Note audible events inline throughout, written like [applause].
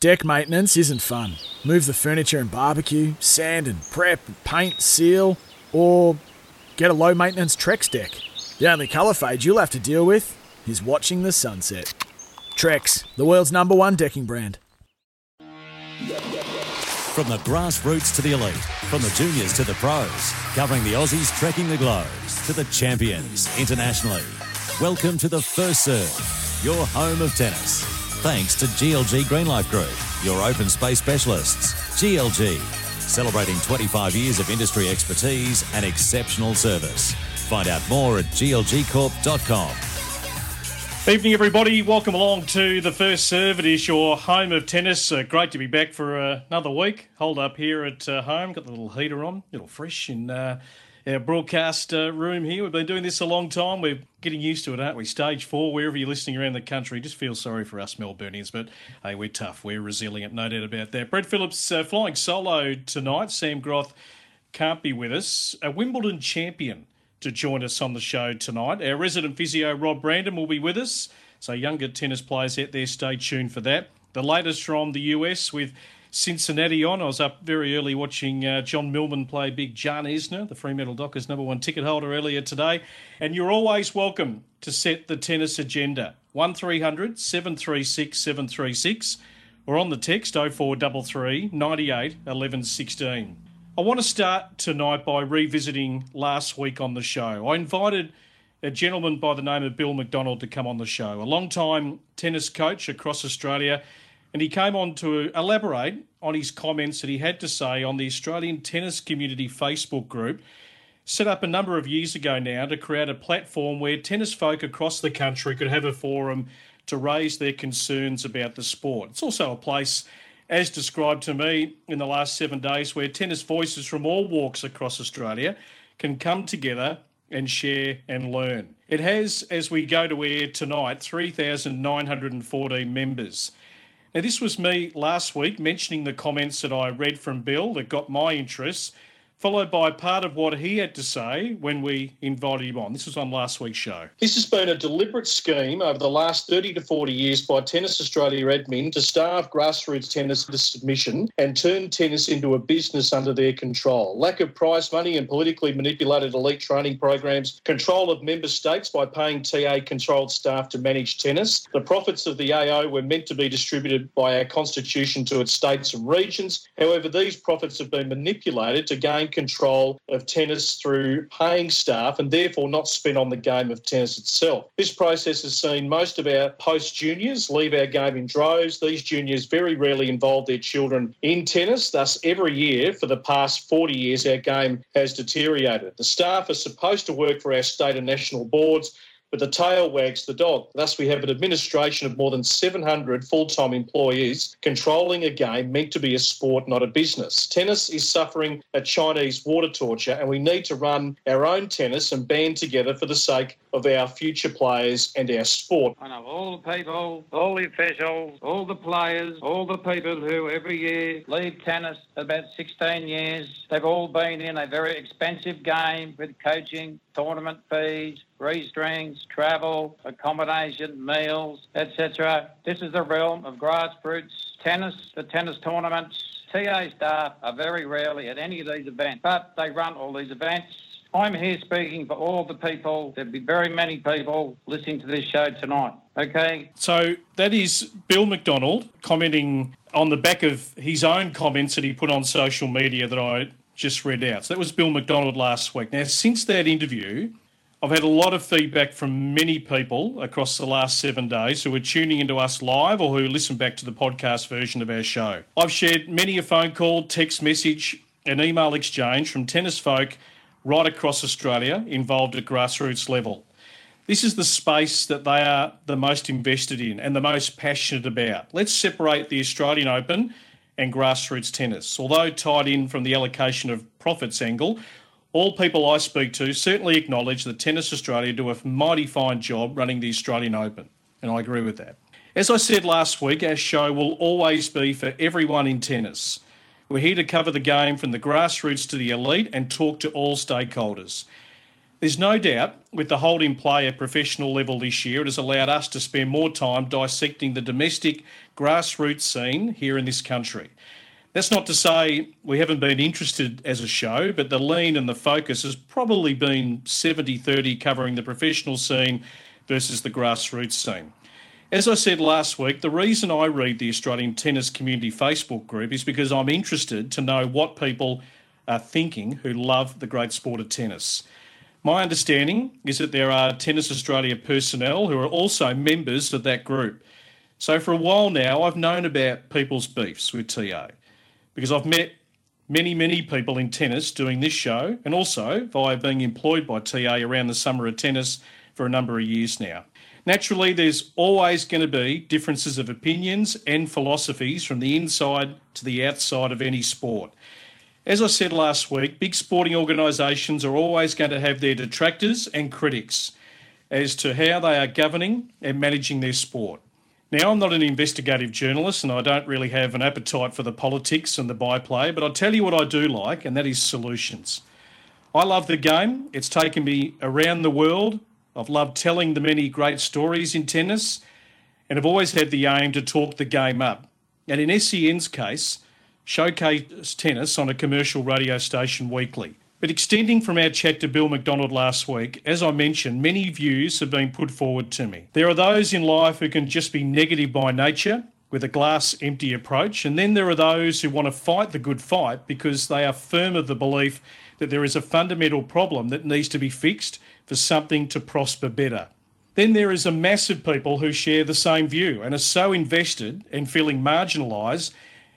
Deck maintenance isn't fun. Move the furniture and barbecue, sand and prep, paint, seal, or get a low maintenance Trex deck. The only colour fade you'll have to deal with is watching the sunset. Trex, the world's number one decking brand. From the grassroots to the elite, from the juniors to the pros, covering the Aussies trekking the globes to the champions internationally. Welcome to the First Serve, your home of tennis. Thanks to GLG Greenlife Group, your open space specialists. GLG, celebrating 25 years of industry expertise and exceptional service. Find out more at glgcorp.com. Evening, everybody. Welcome along to the first serve. It is your home of tennis. Uh, great to be back for uh, another week. Hold up here at uh, home. Got the little heater on, a little fresh in our broadcast uh, room here. We've been doing this a long time. We're getting used to it, aren't we? Stage four, wherever you're listening around the country, just feel sorry for us Melburnians, but hey, we're tough. We're resilient, no doubt about that. Brett Phillips uh, flying solo tonight. Sam Groth can't be with us. A Wimbledon champion to join us on the show tonight. Our resident physio, Rob Brandham, will be with us. So, younger tennis players out there, stay tuned for that. The latest from the US with Cincinnati on. I was up very early watching uh, John Millman play big John Isner, the Fremantle Dockers number one ticket holder earlier today. And you're always welcome to set the tennis agenda. 1300 736 736 or on the text 0433 98 11 16. I want to start tonight by revisiting last week on the show. I invited a gentleman by the name of Bill McDonald to come on the show, a long-time tennis coach across Australia and he came on to elaborate on his comments that he had to say on the Australian Tennis Community Facebook group, set up a number of years ago now to create a platform where tennis folk across the country could have a forum to raise their concerns about the sport. It's also a place, as described to me in the last seven days, where tennis voices from all walks across Australia can come together and share and learn. It has, as we go to air tonight, 3,914 members. Now, this was me last week mentioning the comments that I read from Bill that got my interest followed by part of what he had to say when we invited him on. This was on last week's show. This has been a deliberate scheme over the last 30 to 40 years by Tennis Australia admin to starve grassroots tennis into submission and turn tennis into a business under their control. Lack of prize money and politically manipulated elite training programs, control of member states by paying TA controlled staff to manage tennis. The profits of the AO were meant to be distributed by our constitution to its states and regions. However, these profits have been manipulated to gain control of tennis through paying staff and therefore not spent on the game of tennis itself. This process has seen most of our post juniors leave our game in droves. These juniors very rarely involve their children in tennis. Thus, every year for the past 40 years, our game has deteriorated. The staff are supposed to work for our state and national boards but the tail wags the dog. Thus, we have an administration of more than 700 full time employees controlling a game meant to be a sport, not a business. Tennis is suffering a Chinese water torture, and we need to run our own tennis and band together for the sake of our future players and our sport. I know all the people, all the officials, all the players, all the people who every year leave tennis about 16 years. They've all been in a very expensive game with coaching, tournament fees, restrings, travel, accommodation, meals, etc. This is the realm of grassroots tennis, the tennis tournaments. TA staff are very rarely at any of these events, but they run all these events. I'm here speaking for all the people. There'll be very many people listening to this show tonight. Okay. So that is Bill McDonald commenting on the back of his own comments that he put on social media that I just read out. So that was Bill McDonald last week. Now, since that interview, I've had a lot of feedback from many people across the last seven days who are tuning into us live or who listen back to the podcast version of our show. I've shared many a phone call, text message, and email exchange from tennis folk right across Australia involved at grassroots level. This is the space that they are the most invested in and the most passionate about. Let's separate the Australian Open and grassroots tennis. Although tied in from the allocation of profits angle, all people I speak to certainly acknowledge that Tennis Australia do a mighty fine job running the Australian Open, and I agree with that. As I said last week, our show will always be for everyone in tennis. We're here to cover the game from the grassroots to the elite and talk to all stakeholders. There's no doubt with the hold in play at professional level this year, it has allowed us to spend more time dissecting the domestic grassroots scene here in this country. That's not to say we haven't been interested as a show, but the lean and the focus has probably been 70 30 covering the professional scene versus the grassroots scene. As I said last week, the reason I read the Australian Tennis Community Facebook group is because I'm interested to know what people are thinking who love the great sport of tennis. My understanding is that there are Tennis Australia personnel who are also members of that group. So for a while now, I've known about people's beefs with TA because I've met many, many people in tennis doing this show and also via being employed by TA around the summer of tennis for a number of years now. Naturally, there's always going to be differences of opinions and philosophies from the inside to the outside of any sport. As I said last week, big sporting organisations are always going to have their detractors and critics as to how they are governing and managing their sport. Now, I'm not an investigative journalist and I don't really have an appetite for the politics and the byplay, but I'll tell you what I do like, and that is solutions. I love the game. It's taken me around the world. I've loved telling the many great stories in tennis, and have always had the aim to talk the game up. And in SEN's case, showcase tennis on a commercial radio station weekly. But extending from our chat to Bill McDonald last week, as I mentioned, many views have been put forward to me. There are those in life who can just be negative by nature with a glass empty approach, and then there are those who want to fight the good fight because they are firm of the belief that there is a fundamental problem that needs to be fixed for something to prosper better. Then there is a mass of people who share the same view and are so invested and feeling marginalised,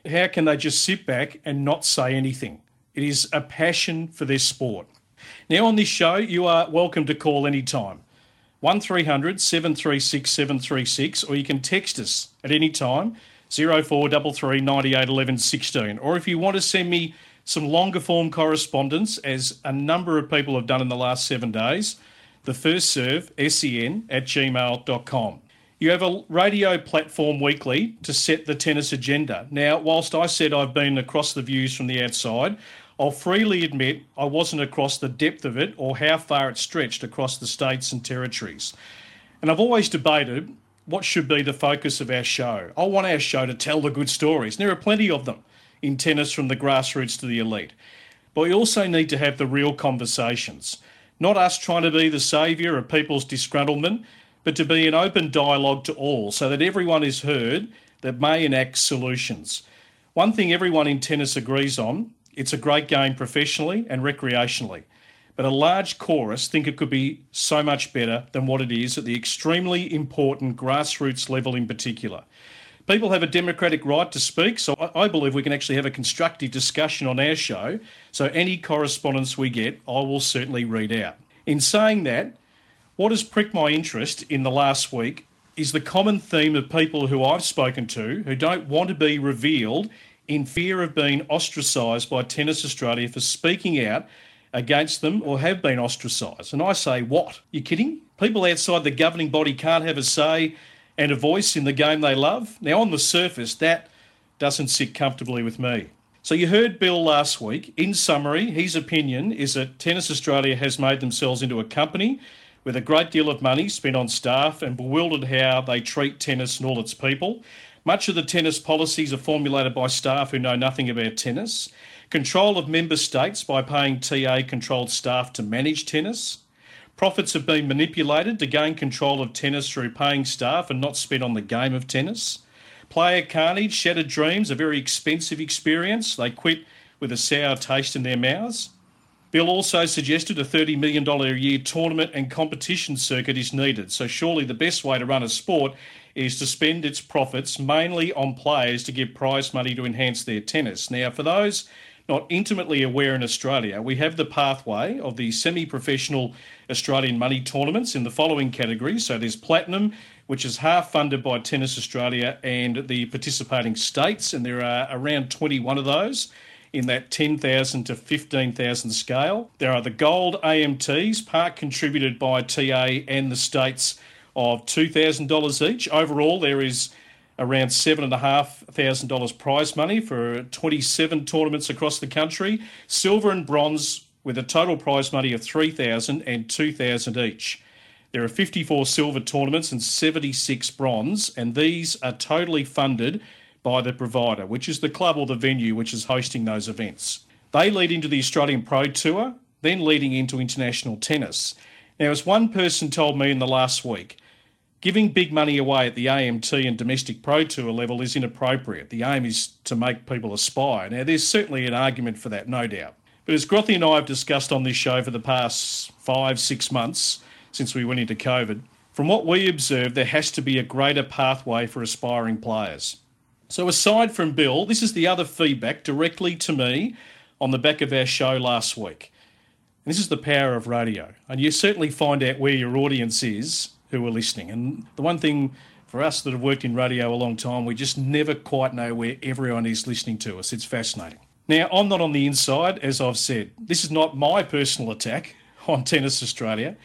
how can they just sit back and not say anything? It is a passion for this sport. Now, on this show, you are welcome to call anytime. 1300 736 736, or you can text us at any time 0433 98 11 16. Or if you want to send me some longer form correspondence, as a number of people have done in the last seven days, the first serve, sen at gmail.com. You have a radio platform weekly to set the tennis agenda. Now, whilst I said I've been across the views from the outside, I'll freely admit I wasn't across the depth of it or how far it stretched across the states and territories. And I've always debated what should be the focus of our show. I want our show to tell the good stories. And there are plenty of them in tennis from the grassroots to the elite. But we also need to have the real conversations, not us trying to be the saviour of people's disgruntlement, but to be an open dialogue to all so that everyone is heard that may enact solutions. One thing everyone in tennis agrees on it's a great game professionally and recreationally. But a large chorus think it could be so much better than what it is at the extremely important grassroots level in particular. People have a democratic right to speak, so I believe we can actually have a constructive discussion on our show. So any correspondence we get, I will certainly read out. In saying that, what has pricked my interest in the last week is the common theme of people who I've spoken to who don't want to be revealed in fear of being ostracised by Tennis Australia for speaking out against them or have been ostracised. And I say, what? You kidding? People outside the governing body can't have a say and a voice in the game they love? Now, on the surface, that doesn't sit comfortably with me. So, you heard Bill last week. In summary, his opinion is that Tennis Australia has made themselves into a company with a great deal of money spent on staff and bewildered how they treat tennis and all its people. Much of the tennis policies are formulated by staff who know nothing about tennis. Control of member states by paying TA controlled staff to manage tennis. Profits have been manipulated to gain control of tennis through paying staff and not spent on the game of tennis. Player carnage, shattered dreams, a very expensive experience. They quit with a sour taste in their mouths. Bill also suggested a $30 million a year tournament and competition circuit is needed. So, surely the best way to run a sport is to spend its profits mainly on players to give prize money to enhance their tennis. Now, for those not intimately aware in Australia, we have the pathway of the semi professional Australian money tournaments in the following categories. So there's platinum, which is half funded by Tennis Australia and the participating states, and there are around 21 of those in that 10,000 to 15,000 scale. There are the gold AMTs, part contributed by TA and the states of $2,000 each. Overall, there is around $7,500 prize money for 27 tournaments across the country. Silver and bronze with a total prize money of 3000 and 2000 each. There are 54 silver tournaments and 76 bronze, and these are totally funded by the provider, which is the club or the venue which is hosting those events. They lead into the Australian Pro Tour, then leading into international tennis. Now, as one person told me in the last week, Giving big money away at the AMT and domestic Pro Tour level is inappropriate. The aim is to make people aspire. Now, there's certainly an argument for that, no doubt. But as Grothy and I have discussed on this show for the past five, six months since we went into COVID, from what we observe, there has to be a greater pathway for aspiring players. So, aside from Bill, this is the other feedback directly to me on the back of our show last week. And this is the power of radio. And you certainly find out where your audience is who are listening. And the one thing for us that have worked in radio a long time, we just never quite know where everyone is listening to us. It's fascinating. Now, I'm not on the inside, as I've said. This is not my personal attack [laughs] on Tennis Australia,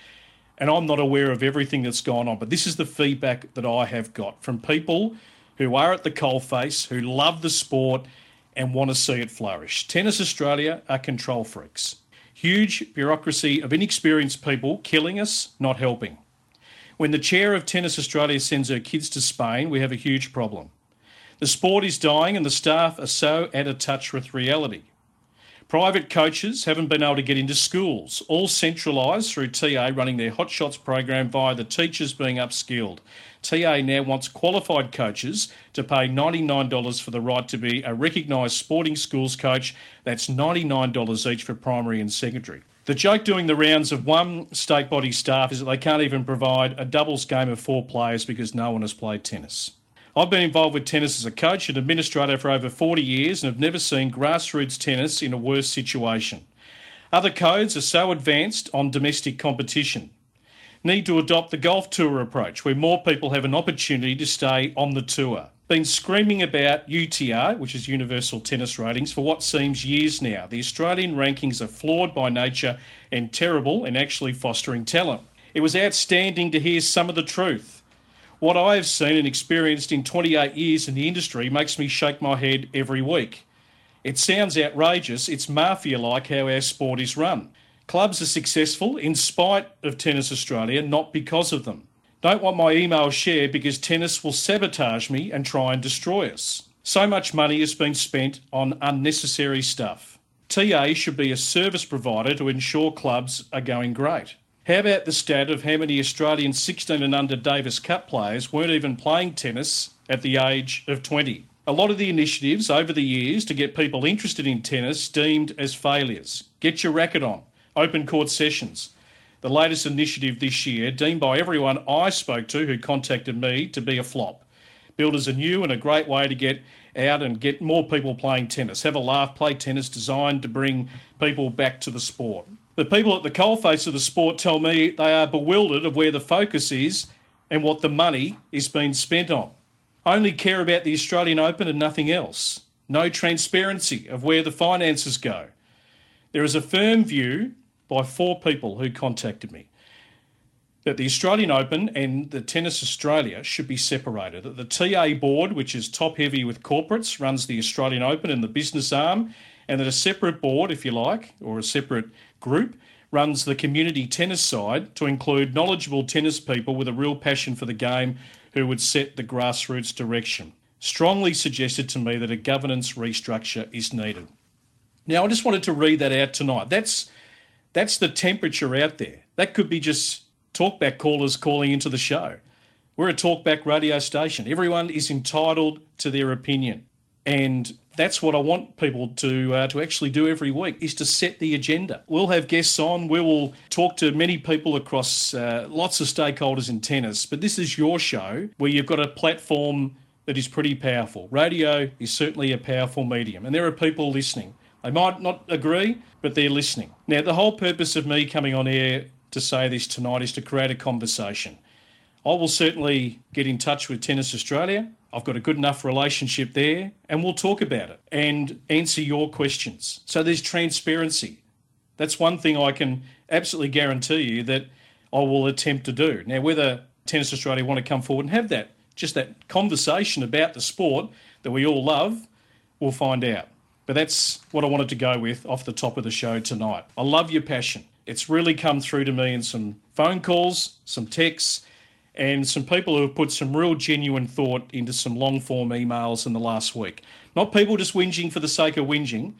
and I'm not aware of everything that's gone on. But this is the feedback that I have got from people who are at the coalface, who love the sport, and want to see it flourish. Tennis Australia are control freaks. Huge bureaucracy of inexperienced people killing us, not helping. When the chair of Tennis Australia sends her kids to Spain, we have a huge problem. The sport is dying and the staff are so out of touch with reality. Private coaches haven't been able to get into schools, all centralised through TA running their Hot Shots program via the teachers being upskilled. TA now wants qualified coaches to pay $99 for the right to be a recognised sporting schools coach. That's $99 each for primary and secondary. The joke doing the rounds of one state body staff is that they can't even provide a doubles game of four players because no one has played tennis. I've been involved with tennis as a coach and administrator for over 40 years and have never seen grassroots tennis in a worse situation. Other codes are so advanced on domestic competition. Need to adopt the golf tour approach where more people have an opportunity to stay on the tour been screaming about UTR, which is Universal Tennis Ratings, for what seems years now. The Australian rankings are flawed by nature and terrible in actually fostering talent. It was outstanding to hear some of the truth. What I have seen and experienced in 28 years in the industry makes me shake my head every week. It sounds outrageous, it's mafia like how our sport is run. Clubs are successful in spite of Tennis Australia, not because of them. Don't want my email shared because tennis will sabotage me and try and destroy us. So much money has been spent on unnecessary stuff. TA should be a service provider to ensure clubs are going great. How about the stat of how many Australian 16 and under Davis Cup players weren't even playing tennis at the age of 20? A lot of the initiatives over the years to get people interested in tennis deemed as failures. Get your racket on, open court sessions, the latest initiative this year, deemed by everyone I spoke to who contacted me to be a flop. Builders are new and a great way to get out and get more people playing tennis. Have a laugh, play tennis, designed to bring people back to the sport. The people at the coalface of the sport tell me they are bewildered of where the focus is and what the money is being spent on. Only care about the Australian Open and nothing else. No transparency of where the finances go. There is a firm view by four people who contacted me that the Australian Open and the Tennis Australia should be separated. That the TA board, which is top heavy with corporates, runs the Australian Open and the business arm, and that a separate board, if you like, or a separate group, runs the community tennis side to include knowledgeable tennis people with a real passion for the game who would set the grassroots direction. Strongly suggested to me that a governance restructure is needed. Now, I just wanted to read that out tonight. That's that's the temperature out there. That could be just talkback callers calling into the show. We're a talkback radio station. Everyone is entitled to their opinion. And that's what I want people to uh, to actually do every week is to set the agenda. We'll have guests on. We will talk to many people across uh, lots of stakeholders in tennis. But this is your show where you've got a platform that is pretty powerful. Radio is certainly a powerful medium, and there are people listening. They might not agree, but they're listening. Now, the whole purpose of me coming on air to say this tonight is to create a conversation. I will certainly get in touch with Tennis Australia. I've got a good enough relationship there, and we'll talk about it and answer your questions. So there's transparency. That's one thing I can absolutely guarantee you that I will attempt to do. Now, whether Tennis Australia want to come forward and have that, just that conversation about the sport that we all love, we'll find out. But that's what I wanted to go with off the top of the show tonight. I love your passion. It's really come through to me in some phone calls, some texts, and some people who have put some real genuine thought into some long form emails in the last week. Not people just whinging for the sake of whinging,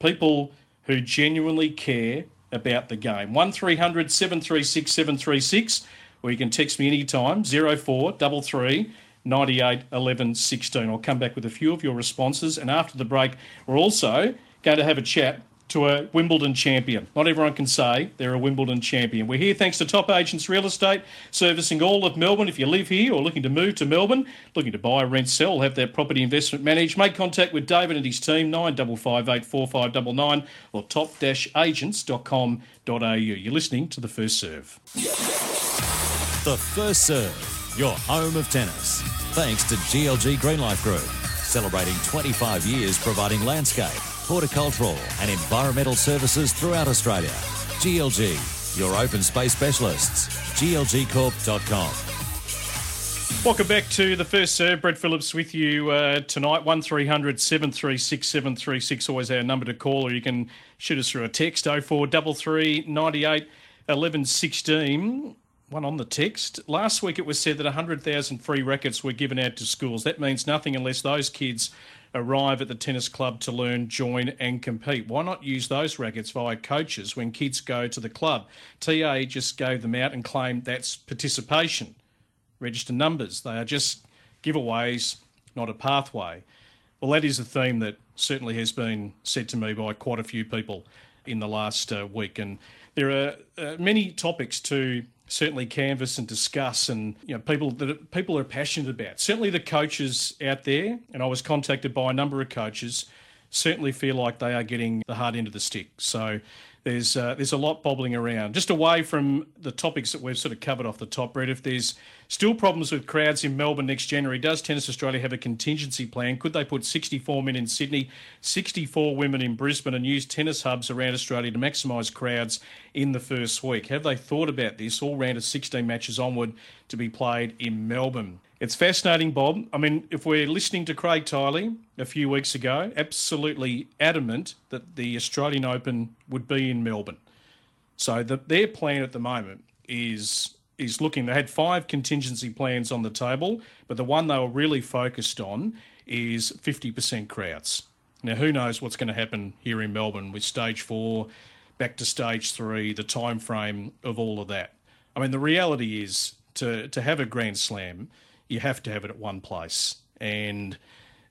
people who genuinely care about the game. 1300 736 736, or you can text me anytime 0433 98 11 16. I'll come back with a few of your responses. And after the break, we're also going to have a chat to a Wimbledon champion. Not everyone can say they're a Wimbledon champion. We're here thanks to Top Agents Real Estate, servicing all of Melbourne. If you live here or looking to move to Melbourne, looking to buy, rent, sell, have their property investment managed, make contact with David and his team, 95584599 or top-agents.com.au. You're listening to The First Serve. The First Serve, your home of tennis. Thanks to GLG Greenlife Group, celebrating 25 years providing landscape horticultural and environmental services throughout Australia. GLG, your open space specialists. glgcorp.com. Welcome back to the first serve. Brett Phillips with you uh, tonight. 1300 736 736, always our number to call, or you can shoot us through a text 0433 98 11 16. One on the text. Last week it was said that 100,000 free rackets were given out to schools. That means nothing unless those kids arrive at the tennis club to learn, join, and compete. Why not use those rackets via coaches when kids go to the club? TA just gave them out and claimed that's participation. Register numbers. They are just giveaways, not a pathway. Well, that is a theme that certainly has been said to me by quite a few people in the last uh, week. And there are uh, many topics to certainly canvass and discuss and you know people that people are passionate about. Certainly the coaches out there and i was contacted by a number of coaches certainly feel like they are getting the hard end of the stick. So there's uh, there's a lot bobbling around just away from the topics that we've sort of covered off the top Brett if there's Still problems with crowds in Melbourne next January. Does Tennis Australia have a contingency plan? Could they put 64 men in Sydney, 64 women in Brisbane, and use tennis hubs around Australia to maximise crowds in the first week? Have they thought about this? All round of 16 matches onward to be played in Melbourne. It's fascinating, Bob. I mean, if we're listening to Craig Tiley a few weeks ago, absolutely adamant that the Australian Open would be in Melbourne. So the, their plan at the moment is is looking. They had five contingency plans on the table, but the one they were really focused on is 50% crowds. Now, who knows what's going to happen here in Melbourne with stage four, back to stage three, the time frame of all of that. I mean, the reality is to to have a Grand Slam, you have to have it at one place, and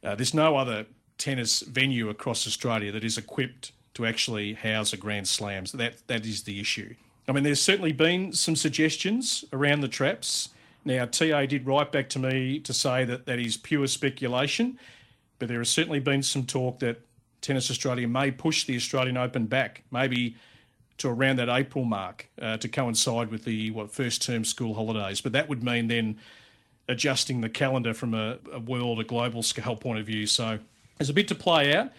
uh, there's no other tennis venue across Australia that is equipped to actually house a Grand Slam. So that that is the issue. I mean, there's certainly been some suggestions around the traps. Now, TA did write back to me to say that that is pure speculation, but there has certainly been some talk that Tennis Australia may push the Australian Open back, maybe to around that April mark uh, to coincide with the what first term school holidays. But that would mean then adjusting the calendar from a, a world, a global scale point of view. So there's a bit to play out.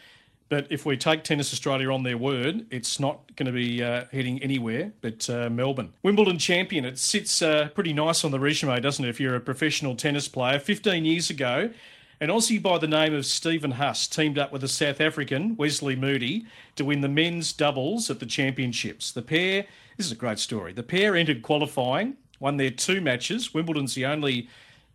But if we take Tennis Australia on their word, it's not going to be uh, heading anywhere but uh, Melbourne. Wimbledon champion. It sits uh, pretty nice on the resume, doesn't it, if you're a professional tennis player? 15 years ago, an Aussie by the name of Stephen Huss teamed up with a South African, Wesley Moodie, to win the men's doubles at the championships. The pair, this is a great story, the pair entered qualifying, won their two matches. Wimbledon's the only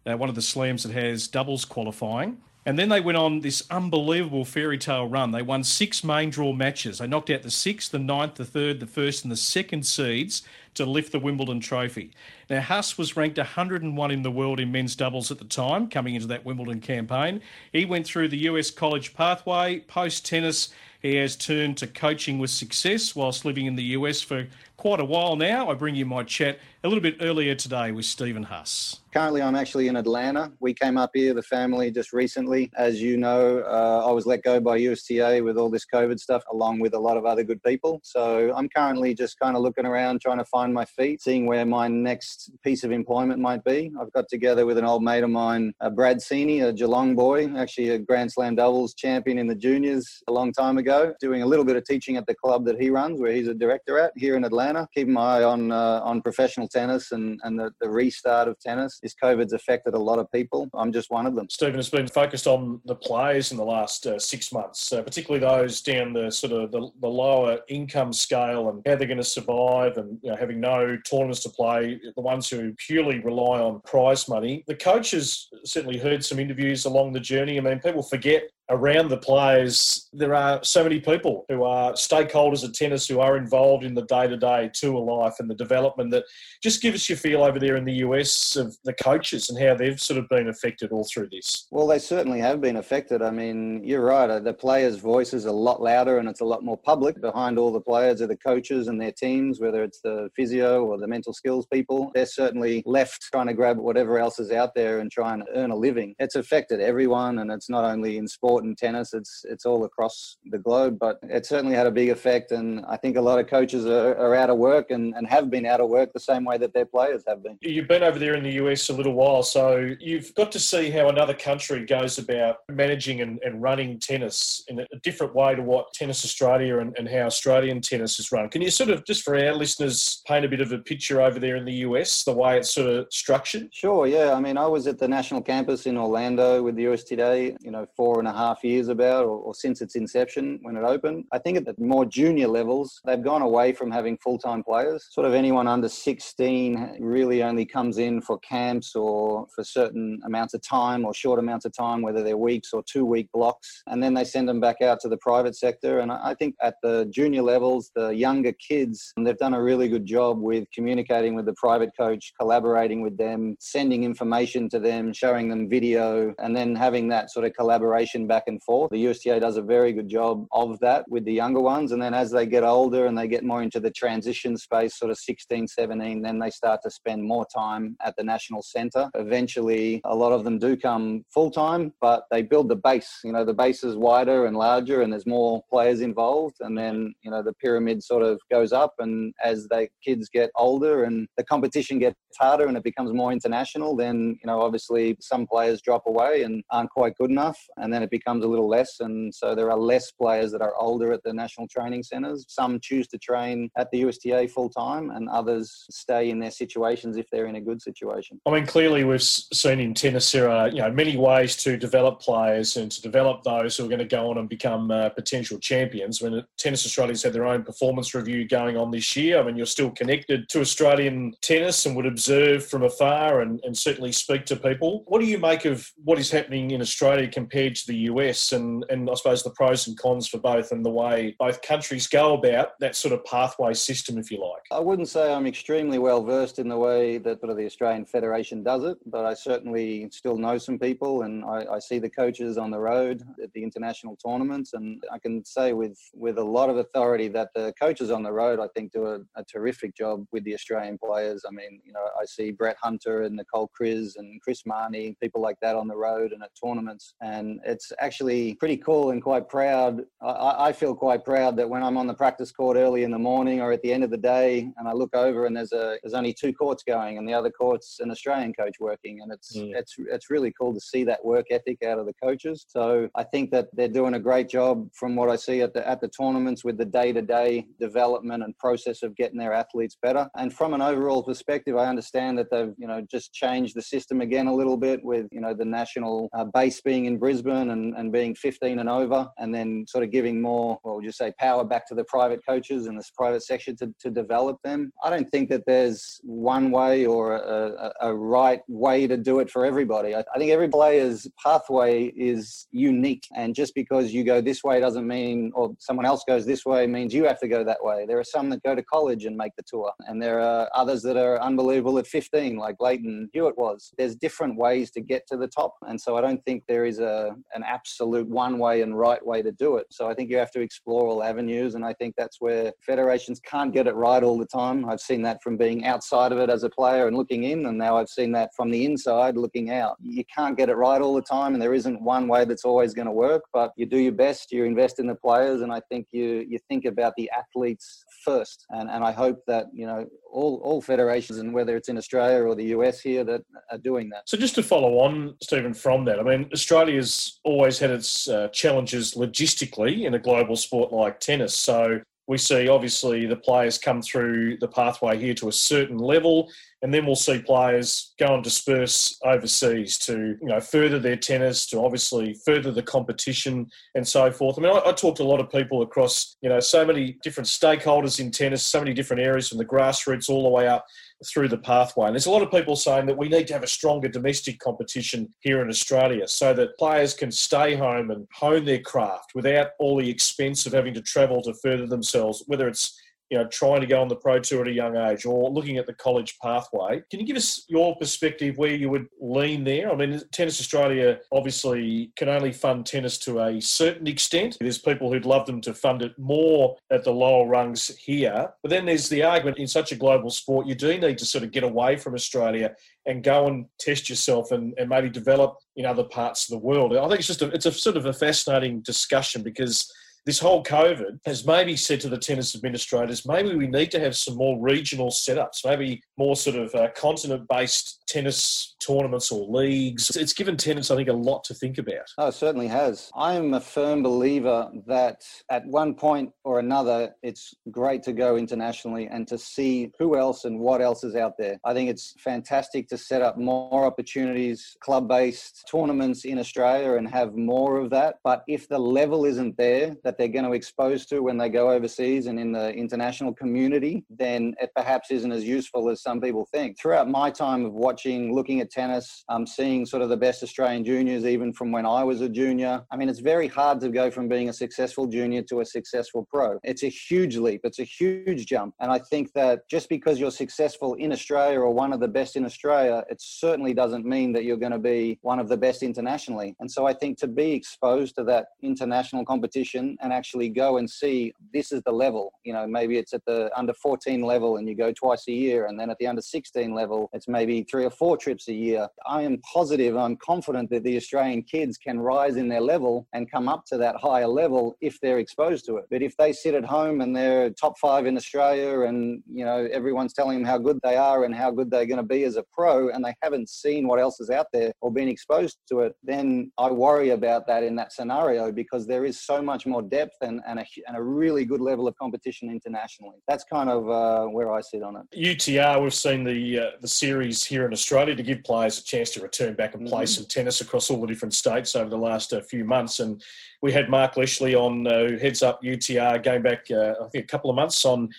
uh, one of the slams that has doubles qualifying. And then they went on this unbelievable fairy tale run. They won six main draw matches. They knocked out the sixth, the ninth, the third, the first, and the second seeds to lift the Wimbledon trophy. Now, Huss was ranked 101 in the world in men's doubles at the time, coming into that Wimbledon campaign. He went through the US college pathway. Post tennis, he has turned to coaching with success whilst living in the US for quite a while now. I bring you my chat a little bit earlier today with Stephen Huss. Currently, I'm actually in Atlanta. We came up here, the family, just recently. As you know, uh, I was let go by USTA with all this COVID stuff, along with a lot of other good people. So I'm currently just kind of looking around, trying to find my feet, seeing where my next piece of employment might be. I've got together with an old mate of mine, uh, Brad Seney, a Geelong boy, actually a Grand Slam doubles champion in the juniors a long time ago, doing a little bit of teaching at the club that he runs, where he's a director at here in Atlanta. Keeping my eye on uh, on professional tennis and, and the, the restart of tennis this COVID's affected a lot of people. I'm just one of them. Stephen has been focused on the players in the last uh, six months, uh, particularly those down the sort of the, the, lower income scale and how they're going to survive and you know, having no tournaments to play, the ones who purely rely on prize money. The coaches certainly heard some interviews along the journey. I mean, people forget around the players, there are so many people who are stakeholders of tennis who are involved in the day to day tour life and the development that just give us your feel over there in the US of the coaches and how they've sort of been affected all through this. Well, they certainly have been affected. I mean, you're right. The players' voice is a lot louder and it's a lot more public. Behind all the players are the coaches and their teams, whether it's the physio or the mental skills people. They're certainly left trying to grab whatever else is out there and try and earn a living. It's affected everyone, and it's not only in sport sport and tennis. It's it's all across the globe, but it certainly had a big effect. And I think a lot of coaches are, are out of work and, and have been out of work the same way that their players have been. You've been over there in the US a little while, so you've got to see how another country goes about managing and, and running tennis in a different way to what Tennis Australia and, and how Australian tennis is run. Can you sort of, just for our listeners, paint a bit of a picture over there in the US, the way it's sort of structured? Sure, yeah. I mean, I was at the national campus in Orlando with the USTA, you know, four and a half half years about, or, or, since its inception when it opened. I think at the more junior levels, they've gone away from having full time players. Sort of anyone under 16 really only comes in for camps or for certain amounts of time or short amounts of time, whether they're weeks or two week blocks. And then they send them back out to the private sector. And I think at the junior levels, the younger kids, they've done a really good job with communicating with the private coach, collaborating with them, sending information to them, showing them video, and then having that sort of collaboration back back and forth. The USTA does a very good job of that with the younger ones. And then as they get older and they get more into the transition space, sort of 16, 17, then they start to spend more time at the national centre. Eventually, a lot of them do come full time, but they build the base. You know, the base is wider and larger and there's more players involved. And then, you know, the pyramid sort of goes up. And as the kids get older and the competition gets harder and it becomes more international, then, you know, obviously some players drop away and aren't quite good enough. And then it becomes becomes a little less. And so there are less players that are older at the national training centres. Some choose to train at the USTA full time, and others stay in their situations if they're in a good situation. I mean, clearly we've seen in tennis there are you know many ways to develop players and to develop those who are going to go on and become uh, potential champions. When Tennis Australia's had their own performance review going on this year, I mean, you're still connected to Australian tennis and would observe from afar and, and certainly speak to people. What do you make of what is happening in Australia compared to the? US and, and I suppose the pros and cons for both and the way both countries go about that sort of pathway system, if you like? I wouldn't say I'm extremely well versed in the way that sort of the Australian Federation does it, but I certainly still know some people and I, I see the coaches on the road at the international tournaments. And I can say with, with a lot of authority that the coaches on the road, I think, do a, a terrific job with the Australian players. I mean, you know, I see Brett Hunter and Nicole Kriz and Chris Marnie, people like that on the road and at tournaments. And it's actually pretty cool and quite proud. I, I, feel quite proud that when I'm on the practice court early in the morning or at the end of the day, and I look over and there's a there's only two courts going, and the other court's an Australian coach working, and it's mm. it's it's really cool to see that work ethic out of the coaches. So I think that they're doing a great job from what I see at the at the tournaments with the day to day development and process of getting their athletes better. And from an overall perspective, I understand that they've you know just changed the system again a little bit with you know the national uh, base being in Brisbane and and being 15 and over, and then sort of giving more, what would you say power back to the private coaches and this private section to, to develop them. I don't think that there's one way or a, a, a right way to do it for everybody. I, I think every player's pathway is unique, and just because you go this way doesn't mean, or someone else goes this way means you have to go that way. There are some that go to college and make the tour, and there are others that are unbelievable at 15, like Lleyton Hewitt was. There's different ways to get to the top, and so I don't think there is a an absolute one way and right way to do it. So I think you have to explore all avenues. And I think that's where federations can't get it right all the time. I've seen that from being outside of it as a player and looking in. And now I've seen that from the inside looking out. You can't get it right all the time. And there isn't one way that's always going to work, but you do your best, you invest in the players. And I think you, you think about the athletes first. And, and I hope that, you know, all, all federations and whether it's in Australia or the US here that are doing that. So just to follow on, Stephen, from that, I mean, Australia's always had its uh, challenges logistically in a global sport like tennis. So we see obviously the players come through the pathway here to a certain level, and then we'll see players go and disperse overseas to you know further their tennis, to obviously further the competition and so forth. I mean, I, I talked to a lot of people across you know so many different stakeholders in tennis, so many different areas from the grassroots all the way up through the pathway. And there's a lot of people saying that we need to have a stronger domestic competition here in Australia so that players can stay home and hone their craft without all the expense of having to travel to further themselves, whether it's you know, trying to go on the pro tour at a young age or looking at the college pathway. Can you give us your perspective where you would lean there? I mean, Tennis Australia obviously can only fund tennis to a certain extent. There's people who'd love them to fund it more at the lower rungs here. But then there's the argument in such a global sport, you do need to sort of get away from Australia and go and test yourself and, and maybe develop in other parts of the world. I think it's just a, it's a sort of a fascinating discussion because this whole COVID has maybe said to the tennis administrators, maybe we need to have some more regional setups, maybe more sort of uh, continent based tennis tournaments or leagues. It's given tennis, I think, a lot to think about. Oh, it certainly has. I'm a firm believer that at one point or another, it's great to go internationally and to see who else and what else is out there. I think it's fantastic to set up more opportunities, club based tournaments in Australia and have more of that. But if the level isn't there, that they're going to expose to when they go overseas and in the international community, then it perhaps isn't as useful as some people think. Throughout my time of watching, looking at tennis, um, seeing sort of the best Australian juniors, even from when I was a junior, I mean, it's very hard to go from being a successful junior to a successful pro. It's a huge leap, it's a huge jump. And I think that just because you're successful in Australia or one of the best in Australia, it certainly doesn't mean that you're going to be one of the best internationally. And so I think to be exposed to that international competition and actually go and see this is the level. You know, maybe it's at the under 14 level and you go twice a year, and then at the under 16 level, it's maybe three or four trips a year. I am positive, I'm confident that the Australian kids can rise in their level and come up to that higher level if they're exposed to it. But if they sit at home and they're top five in Australia and, you know, everyone's telling them how good they are and how good they're going to be as a pro and they haven't seen what else is out there or been exposed to it, then I worry about that in that scenario because there is so much more depth and, and, a, and a really good level of competition internationally. That's kind of uh, where I sit on it. UTR, we've seen the uh, the series here in Australia to give players a chance to return back and play mm-hmm. some tennis across all the different states over the last uh, few months. And we had Mark Leschly on, uh, who heads up UTR, going back, uh, I think, a couple of months on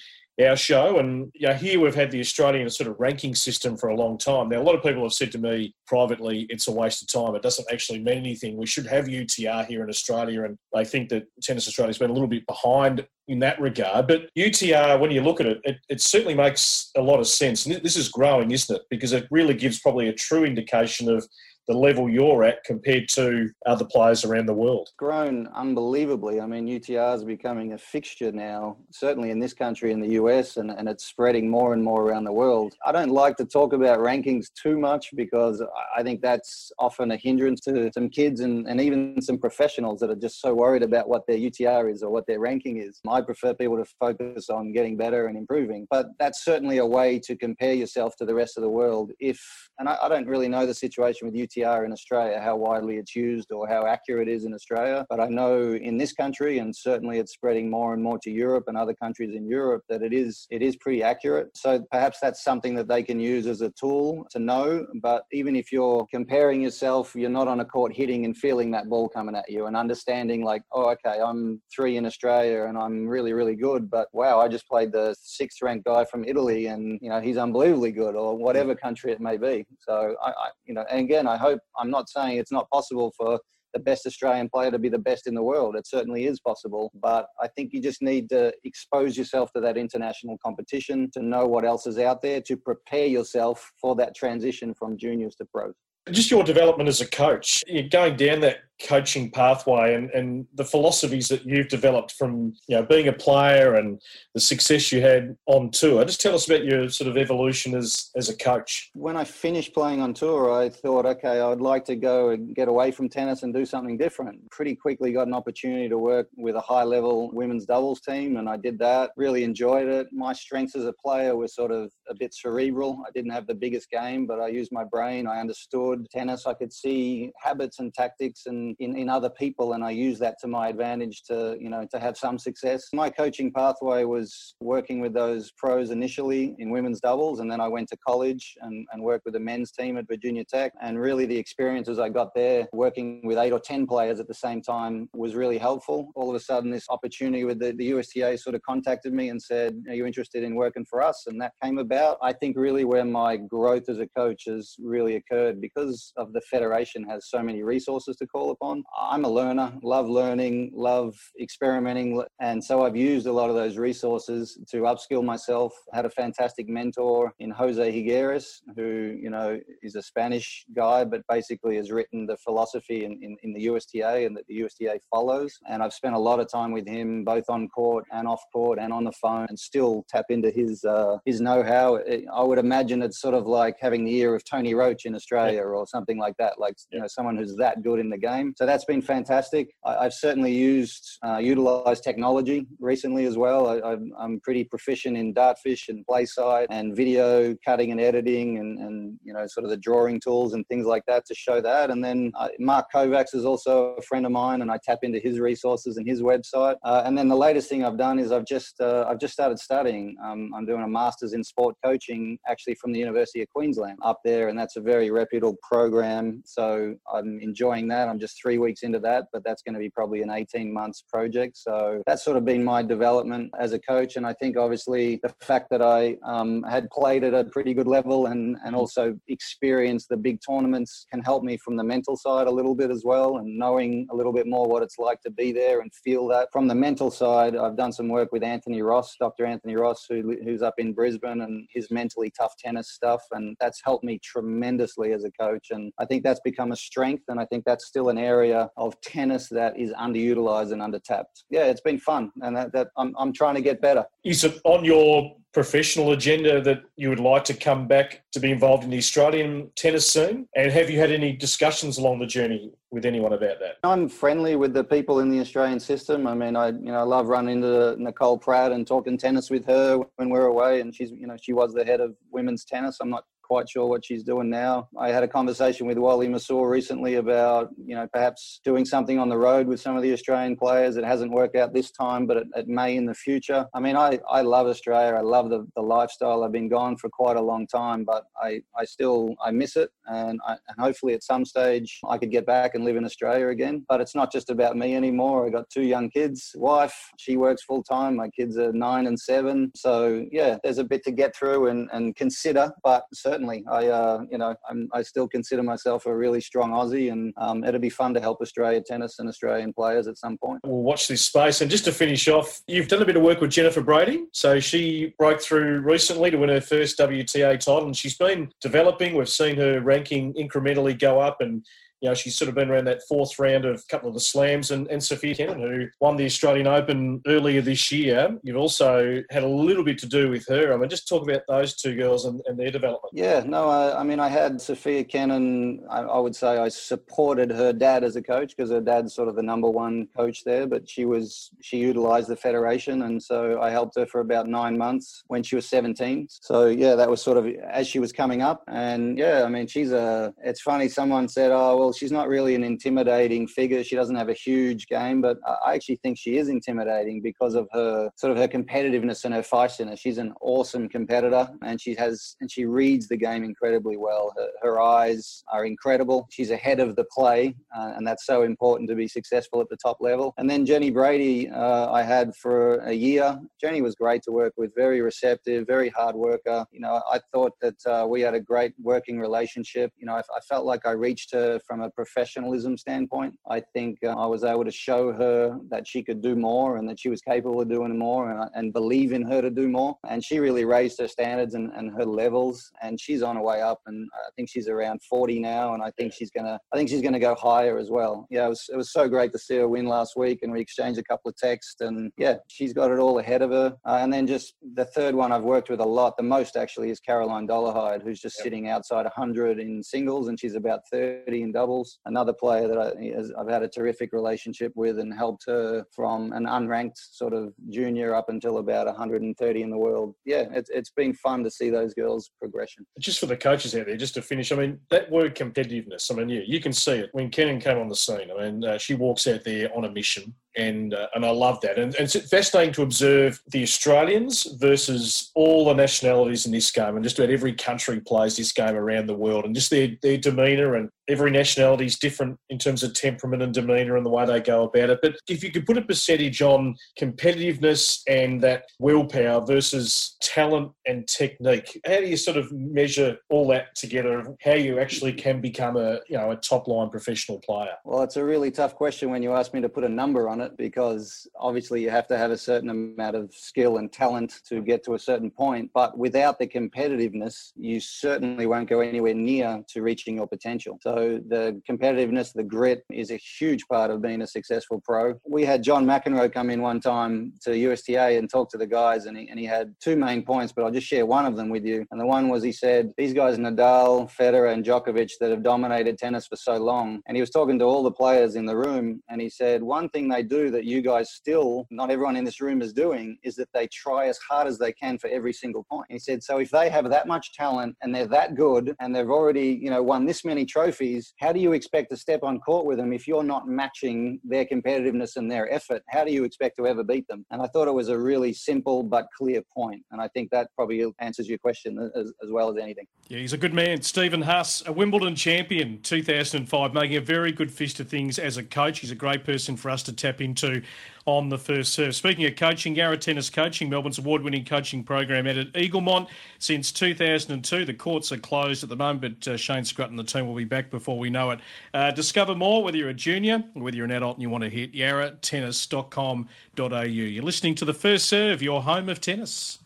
our show. And you know, here we've had the Australian sort of ranking system for a long time. Now, a lot of people have said to me privately, it's a waste of time. It doesn't actually mean anything. We should have UTR here in Australia. And they think that Tennis Australia's been a little bit behind in that regard. But UTR, when you look at it, it, it certainly makes a lot of sense. And this is growing, isn't it? Because it really gives probably a true indication of the level you're at compared to other players around the world? Grown unbelievably. I mean, UTR is becoming a fixture now, certainly in this country, in the US, and, and it's spreading more and more around the world. I don't like to talk about rankings too much because I think that's often a hindrance to some kids and, and even some professionals that are just so worried about what their UTR is or what their ranking is. I prefer people to focus on getting better and improving, but that's certainly a way to compare yourself to the rest of the world. If, and I, I don't really know the situation with UTR UTR in Australia, how widely it's used or how accurate it is in Australia. But I know in this country, and certainly it's spreading more and more to Europe and other countries in Europe, that it is it is pretty accurate. So perhaps that's something that they can use as a tool to know. But even if you're comparing yourself, you're not on a court hitting and feeling that ball coming at you and understanding like, oh, okay, I'm three in Australia and I'm really, really good. But wow, I just played the sixth ranked guy from Italy and, you know, he's unbelievably good or whatever country it may be. So I, I you know, and again, I hope I'm not saying it's not possible for the best Australian player to be the best in the world. It certainly is possible, but I think you just need to expose yourself to that international competition, to know what else is out there, to prepare yourself for that transition from juniors to pros. Just your development as a coach, you're going down that coaching pathway and, and the philosophies that you've developed from you know being a player and the success you had on tour. Just tell us about your sort of evolution as as a coach. When I finished playing on tour, I thought, okay, I'd like to go and get away from tennis and do something different. Pretty quickly got an opportunity to work with a high level women's doubles team, and I did that. Really enjoyed it. My strengths as a player were sort of a bit cerebral. I didn't have the biggest game, but I used my brain. I understood tennis. I could see habits and tactics and in, in other people, and I use that to my advantage to you know to have some success. My coaching pathway was working with those pros initially in women's doubles, and then I went to college and, and worked with the men's team at Virginia Tech. And really, the experiences I got there, working with eight or ten players at the same time, was really helpful. All of a sudden, this opportunity with the, the USTA sort of contacted me and said, "Are you interested in working for us?" And that came about. I think really where my growth as a coach has really occurred because of the federation has so many resources to call upon. I'm a learner, love learning, love experimenting, and so I've used a lot of those resources to upskill myself. Had a fantastic mentor in Jose Higueras, who you know is a Spanish guy, but basically has written the philosophy in, in, in the USTA and that the USTA follows. And I've spent a lot of time with him, both on court and off court and on the phone, and still tap into his uh, his know-how. I would imagine it's sort of like having the ear of Tony Roche in Australia or something like that, like you know someone who's that good in the game. So that's been fantastic. I, have certainly used uh, utilized technology recently as well. I, am pretty proficient in Dartfish and PlaySight and video cutting and editing and, and you know sort of the drawing tools and things like that to show that. And then uh, Mark Kovacs is also a friend of mine, and I tap into his resources and his website. Uh, and then the latest thing I've done is I've just uh, I've just started studying. Um, I'm doing a master's in sport coaching actually from the University of Queensland up there, and that's a very reputable program. So I'm enjoying that. I'm just three weeks into that, but that's going to be probably an 18 months project. So that's sort of been my development as a coach, and I think obviously the fact that I um, had played at a pretty good level and and also experienced the big tournaments can help me from the mental side a little bit as well, and knowing a little bit more what it's like to be there and feel that. From the mental side, I've done some work with Anthony Ross, Dr. Anthony Ross, who, who's up in Brisbane, and his mentally tough tennis stuff, and that's helped me tremendously as a coach. And I think that's become a strength, and I think that's still an area of tennis that is underutilized and undertapped. Yeah, it's been fun, and that, that I'm, I'm trying to get better. Is it on your professional agenda that you would like to come back to be involved in the Australian tennis scene? And have you had any discussions along the journey with anyone about that? I'm friendly with the people in the Australian system. I mean, I you know I love running into Nicole Pratt and talking tennis with her when we're away, and she's you know she was the head of women's tennis. I'm not quite sure what she's doing now. I had a conversation with Wally Masur recently about, you know, perhaps doing something on the road with some of the Australian players. It hasn't worked out this time, but it, it may in the future. I mean, I, I love Australia. I love the, the lifestyle. I've been gone for quite a long time, but I, I still, I miss it. And, I, and hopefully at some stage I could get back and live in Australia again. But it's not just about me anymore. I got two young kids, wife, she works full time. My kids are nine and seven. So yeah, there's a bit to get through and, and consider, but certainly certainly. I, uh, you know, I'm, i still consider myself a really strong Aussie, and um, it'd be fun to help Australia tennis and Australian players at some point. We'll watch this space. And just to finish off, you've done a bit of work with Jennifer Brady. So she broke through recently to win her first WTA title, and she's been developing. We've seen her ranking incrementally go up, and you know, she's sort of been around that fourth round of a couple of the slams and, and Sofia Kenin, who won the Australian Open earlier this year. You've also had a little bit to do with her. I mean, just talk about those two girls and, and their development. Yeah, no, I, I, mean, I had Sofia Kenin, I, I, would say I supported her dad as a coach because her dad's sort of the number one coach there, but she was, she utilized the federation. And so I helped her for about nine months when she was 17. So yeah, that was sort of as she was coming up. And yeah, I mean, she's a, it's funny, someone said, oh, well, she's not really an intimidating figure. She doesn't have a huge game, but I actually think she is intimidating because of her sort of her competitiveness and her feistiness. She's an awesome competitor, and she has and she reads the game incredibly well. Her, her eyes are incredible. She's ahead of the play, uh, and that's so important to be successful at the top level. And then Jenny Brady, uh, I had for a year. Jenny was great to work with, very receptive, very hard worker. You know, I thought that uh, we had a great working relationship. You know, I, I felt like I reached her from from a professionalism standpoint. I think uh, I was able to show her that she could do more and that she was capable of doing more and, and believe in her to do more. And she really raised her standards and, and her levels and she's on her way up and I think she's around 40 now and I think she's going to I think she's going to go higher as well. Yeah, it was, it was so great to see her win last week and we exchanged a couple of texts and yeah, she's got it all ahead of her. Uh, and then just the third one I've worked with a lot, the most actually is Caroline Dolehide who's just yep. sitting outside 100 in singles and she's about 30 in doubles. Another player that I, I've had a terrific relationship with and helped her from an unranked sort of junior up until about 130 in the world. Yeah, it's, it's been fun to see those girls' progression. Just for the coaches out there, just to finish, I mean, that word competitiveness, I mean, yeah, you can see it when Kenin came on the scene. I mean, uh, she walks out there on a mission and uh, and I love that. And, and, it's fascinating to observe the Australians versus all the nationalities in this game, and just about every country plays this game around the world, and just their their demeanour and every nationality is different in terms of temperament and demeanour and the way they go about it. But if you could put a percentage on competitiveness and that willpower versus talent and technique, how do you sort of measure all that together? How you actually can become a you know a top line professional player? Well, it's a really tough question when you ask me to put a number on it because obviously you have to have a certain amount of skill and talent to get to a certain point. But without the competitiveness, you certainly won't go anywhere near to reaching your potential. So the competitiveness, the grit is a huge part of being a successful pro. We had John McEnroe come in one time to USTA and talk to the guys, and he, and he had two main points, but I'll just share one of them with you. And the one was he said, These guys, Nadal, Federer, and Djokovic, that have dominated tennis for so long. And he was talking to all the players in the room, and he said, One thing they do that you guys still, not everyone in this room is doing, is that they try as hard as they can for every single point. He said, so if they have that much talent and they're that good and they've already, you know, won this many trophies, how do you expect to step on court with them if you're not matching their competitiveness and their effort? How do you expect to ever beat them? And I thought it was a really simple but clear point. And I think that probably answers your question as, as well as anything. Yeah, he's a good man. Stephen Huss, a Wimbledon champion, 2005, making a very good fist of things as a coach. He's a great person for us to tap into on the first serve. Speaking of coaching, Yarra Tennis Coaching, Melbourne's award winning coaching program at Eaglemont since 2002. The courts are closed at the moment, but uh, Shane Scrutton and the team will be back before we know it. Uh, discover more whether you're a junior or whether you're an adult and you want to hit yarratennis.com.au. You're listening to The First Serve, your home of tennis.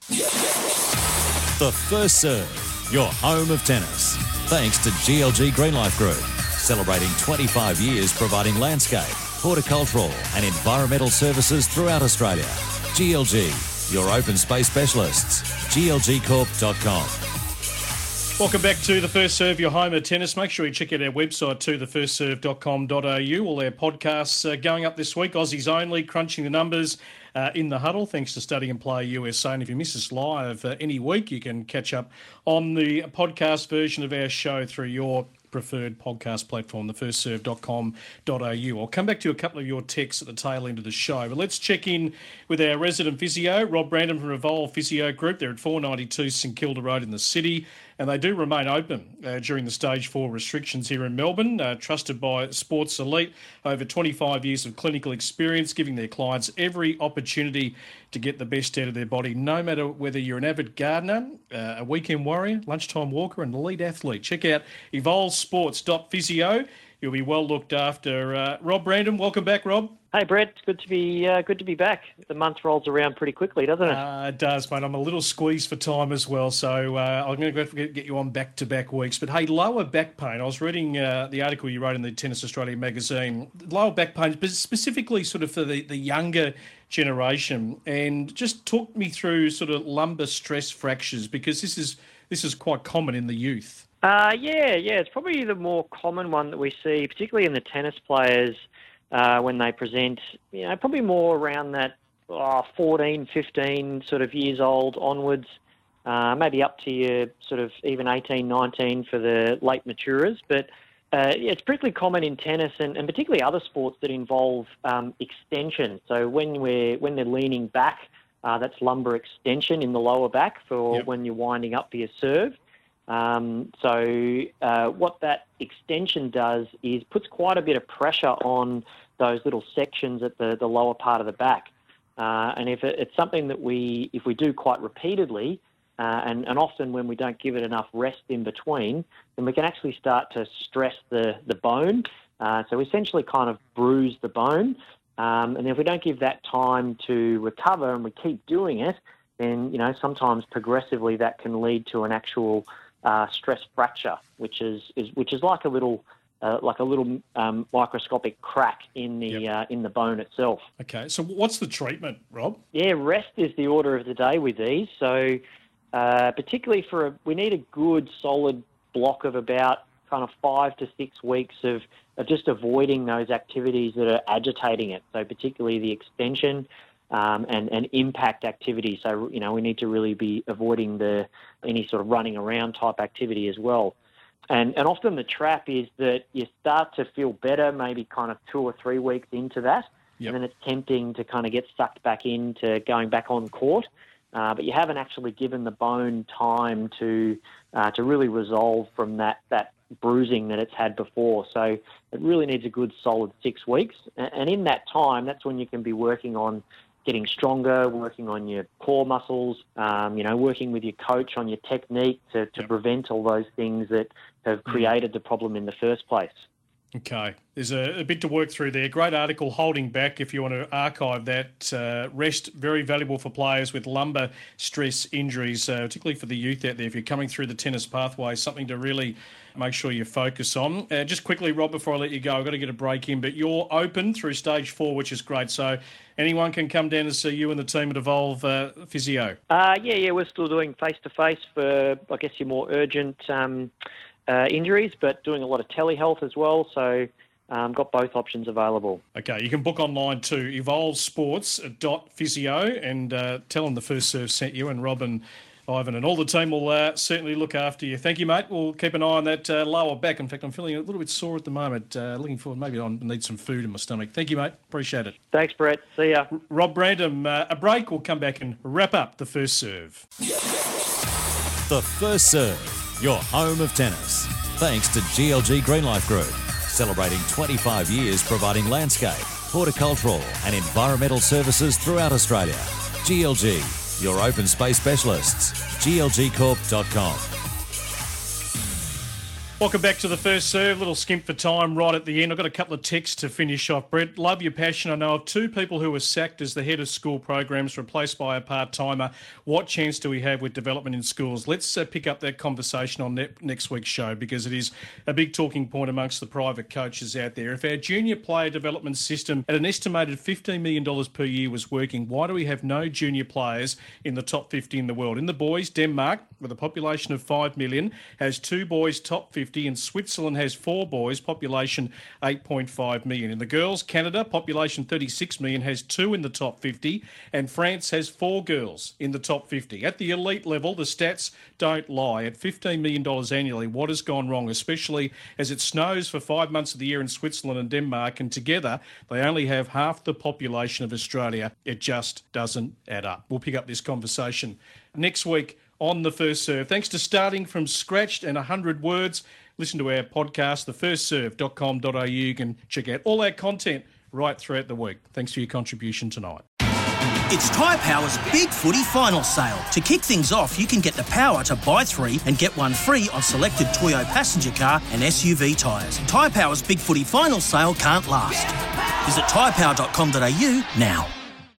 The First Serve, your home of tennis. Thanks to GLG Greenlife Group, celebrating 25 years providing landscape horticultural and environmental services throughout Australia. GLG, your open space specialists. glgcorp.com. Welcome back to the First Serve, your home of tennis. Make sure you check out our website too, thefirstserve.com.au. All our podcasts uh, going up this week. Aussies only, crunching the numbers uh, in the huddle, thanks to Study and Play USA. And if you miss us live uh, any week, you can catch up on the podcast version of our show through your preferred podcast platform, thefirstserve.com.au. I'll come back to a couple of your texts at the tail end of the show, but let's check in with our resident physio, Rob Brandham from Evolve Physio Group. They're at 492 St Kilda Road in the city and they do remain open uh, during the stage four restrictions here in Melbourne. Uh, trusted by Sports Elite, over 25 years of clinical experience, giving their clients every opportunity to get the best out of their body, no matter whether you're an avid gardener, uh, a weekend warrior, lunchtime walker, and elite athlete. Check out evolvesports.physio. You'll be well looked after. Uh, Rob Brandham, welcome back, Rob. Hey Brett, good to be uh, good to be back. The month rolls around pretty quickly, doesn't it? Uh, it does, mate. I'm a little squeezed for time as well, so uh, I'm going to get you on back-to-back weeks. But hey, lower back pain. I was reading uh, the article you wrote in the Tennis Australia magazine. Lower back pain, but specifically sort of for the, the younger generation, and just talk me through sort of lumbar stress fractures because this is this is quite common in the youth. Uh, yeah, yeah. It's probably the more common one that we see, particularly in the tennis players uh, when they present, you know, probably more around that oh, 14, 15 sort of years old onwards, uh, maybe up to your sort of even 18, 19 for the late maturers. But uh, it's particularly common in tennis and, and particularly other sports that involve um, extension. So when we're when they're leaning back, uh, that's lumbar extension in the lower back for yep. when you're winding up for your serve. Um, so uh, what that extension does is puts quite a bit of pressure on those little sections at the, the lower part of the back. Uh, and if it, it's something that we, if we do quite repeatedly, uh, and, and often when we don't give it enough rest in between, then we can actually start to stress the, the bone. Uh, so essentially kind of bruise the bone. Um, and if we don't give that time to recover and we keep doing it, then, you know, sometimes progressively that can lead to an actual uh, stress fracture, which is, is, which is like a little uh, like a little um, microscopic crack in the yep. uh, in the bone itself. Okay, so what's the treatment, Rob? Yeah, rest is the order of the day with these. So, uh, particularly for a, we need a good solid block of about kind of five to six weeks of, of just avoiding those activities that are agitating it. So, particularly the extension. Um, and, and impact activity. So, you know, we need to really be avoiding the any sort of running around type activity as well. And, and often the trap is that you start to feel better maybe kind of two or three weeks into that. Yep. And then it's tempting to kind of get sucked back into going back on court. Uh, but you haven't actually given the bone time to uh, to really resolve from that, that bruising that it's had before. So it really needs a good solid six weeks. And in that time, that's when you can be working on getting stronger, working on your core muscles, um, you know, working with your coach on your technique to, to yep. prevent all those things that have mm. created the problem in the first place. Okay, there's a, a, bit to work through there. Great article, Holding Back, if you want to archive that. Uh, rest, very valuable for players with lumbar stress injuries, uh, particularly for the youth out there. If you're coming through the tennis pathway, something to really make sure you focus on. Uh, just quickly, Rob, before I let you go, I've got to get a break in, but you're open through stage four, which is great. So anyone can come down and see you and the team at Evolve uh, Physio. Uh, yeah, yeah, we're still doing face to face for, I guess, your more urgent um, uh, injuries, but doing a lot of telehealth as well. So um, got both options available. Okay, you can book online to evolvesports.physio and uh, tell them the first serve sent you and Robin. Ivan and all the team will uh, certainly look after you. Thank you, mate. We'll keep an eye on that uh, lower back. In fact, I'm feeling a little bit sore at the moment. Uh, looking forward, maybe I need some food in my stomach. Thank you, mate. Appreciate it. Thanks, Brett. See ya. R- Rob Brandham, uh, a break. We'll come back and wrap up the first serve. The first serve your home of tennis. Thanks to GLG Greenlife Group, celebrating 25 years providing landscape, horticultural, and environmental services throughout Australia. GLG, your open space specialists. glgcorp.com. Welcome back to the first serve. Little skimp for time right at the end. I've got a couple of texts to finish off. Brett, love your passion. I know of two people who were sacked as the head of school programs, replaced by a part timer. What chance do we have with development in schools? Let's uh, pick up that conversation on ne- next week's show because it is a big talking point amongst the private coaches out there. If our junior player development system at an estimated $15 million per year was working, why do we have no junior players in the top 50 in the world? In the boys, Denmark, with a population of 5 million, has two boys top 50 50, and Switzerland has four boys, population 8.5 million. In the girls, Canada, population 36 million, has two in the top 50, and France has four girls in the top 50. At the elite level, the stats don't lie. At $15 million annually, what has gone wrong, especially as it snows for five months of the year in Switzerland and Denmark, and together they only have half the population of Australia. It just doesn't add up. We'll pick up this conversation next week on the first serve. Thanks to starting from scratch and 100 words listen to our podcast, thefirstserve.com.au. You can check out all our content right throughout the week. Thanks for your contribution tonight. It's Tyre Power's Big Footy Final Sale. To kick things off, you can get the power to buy three and get one free on selected Toyo passenger car and SUV tyres. Tyre Power's Big Footy Final Sale can't last. Visit tyrepower.com.au now.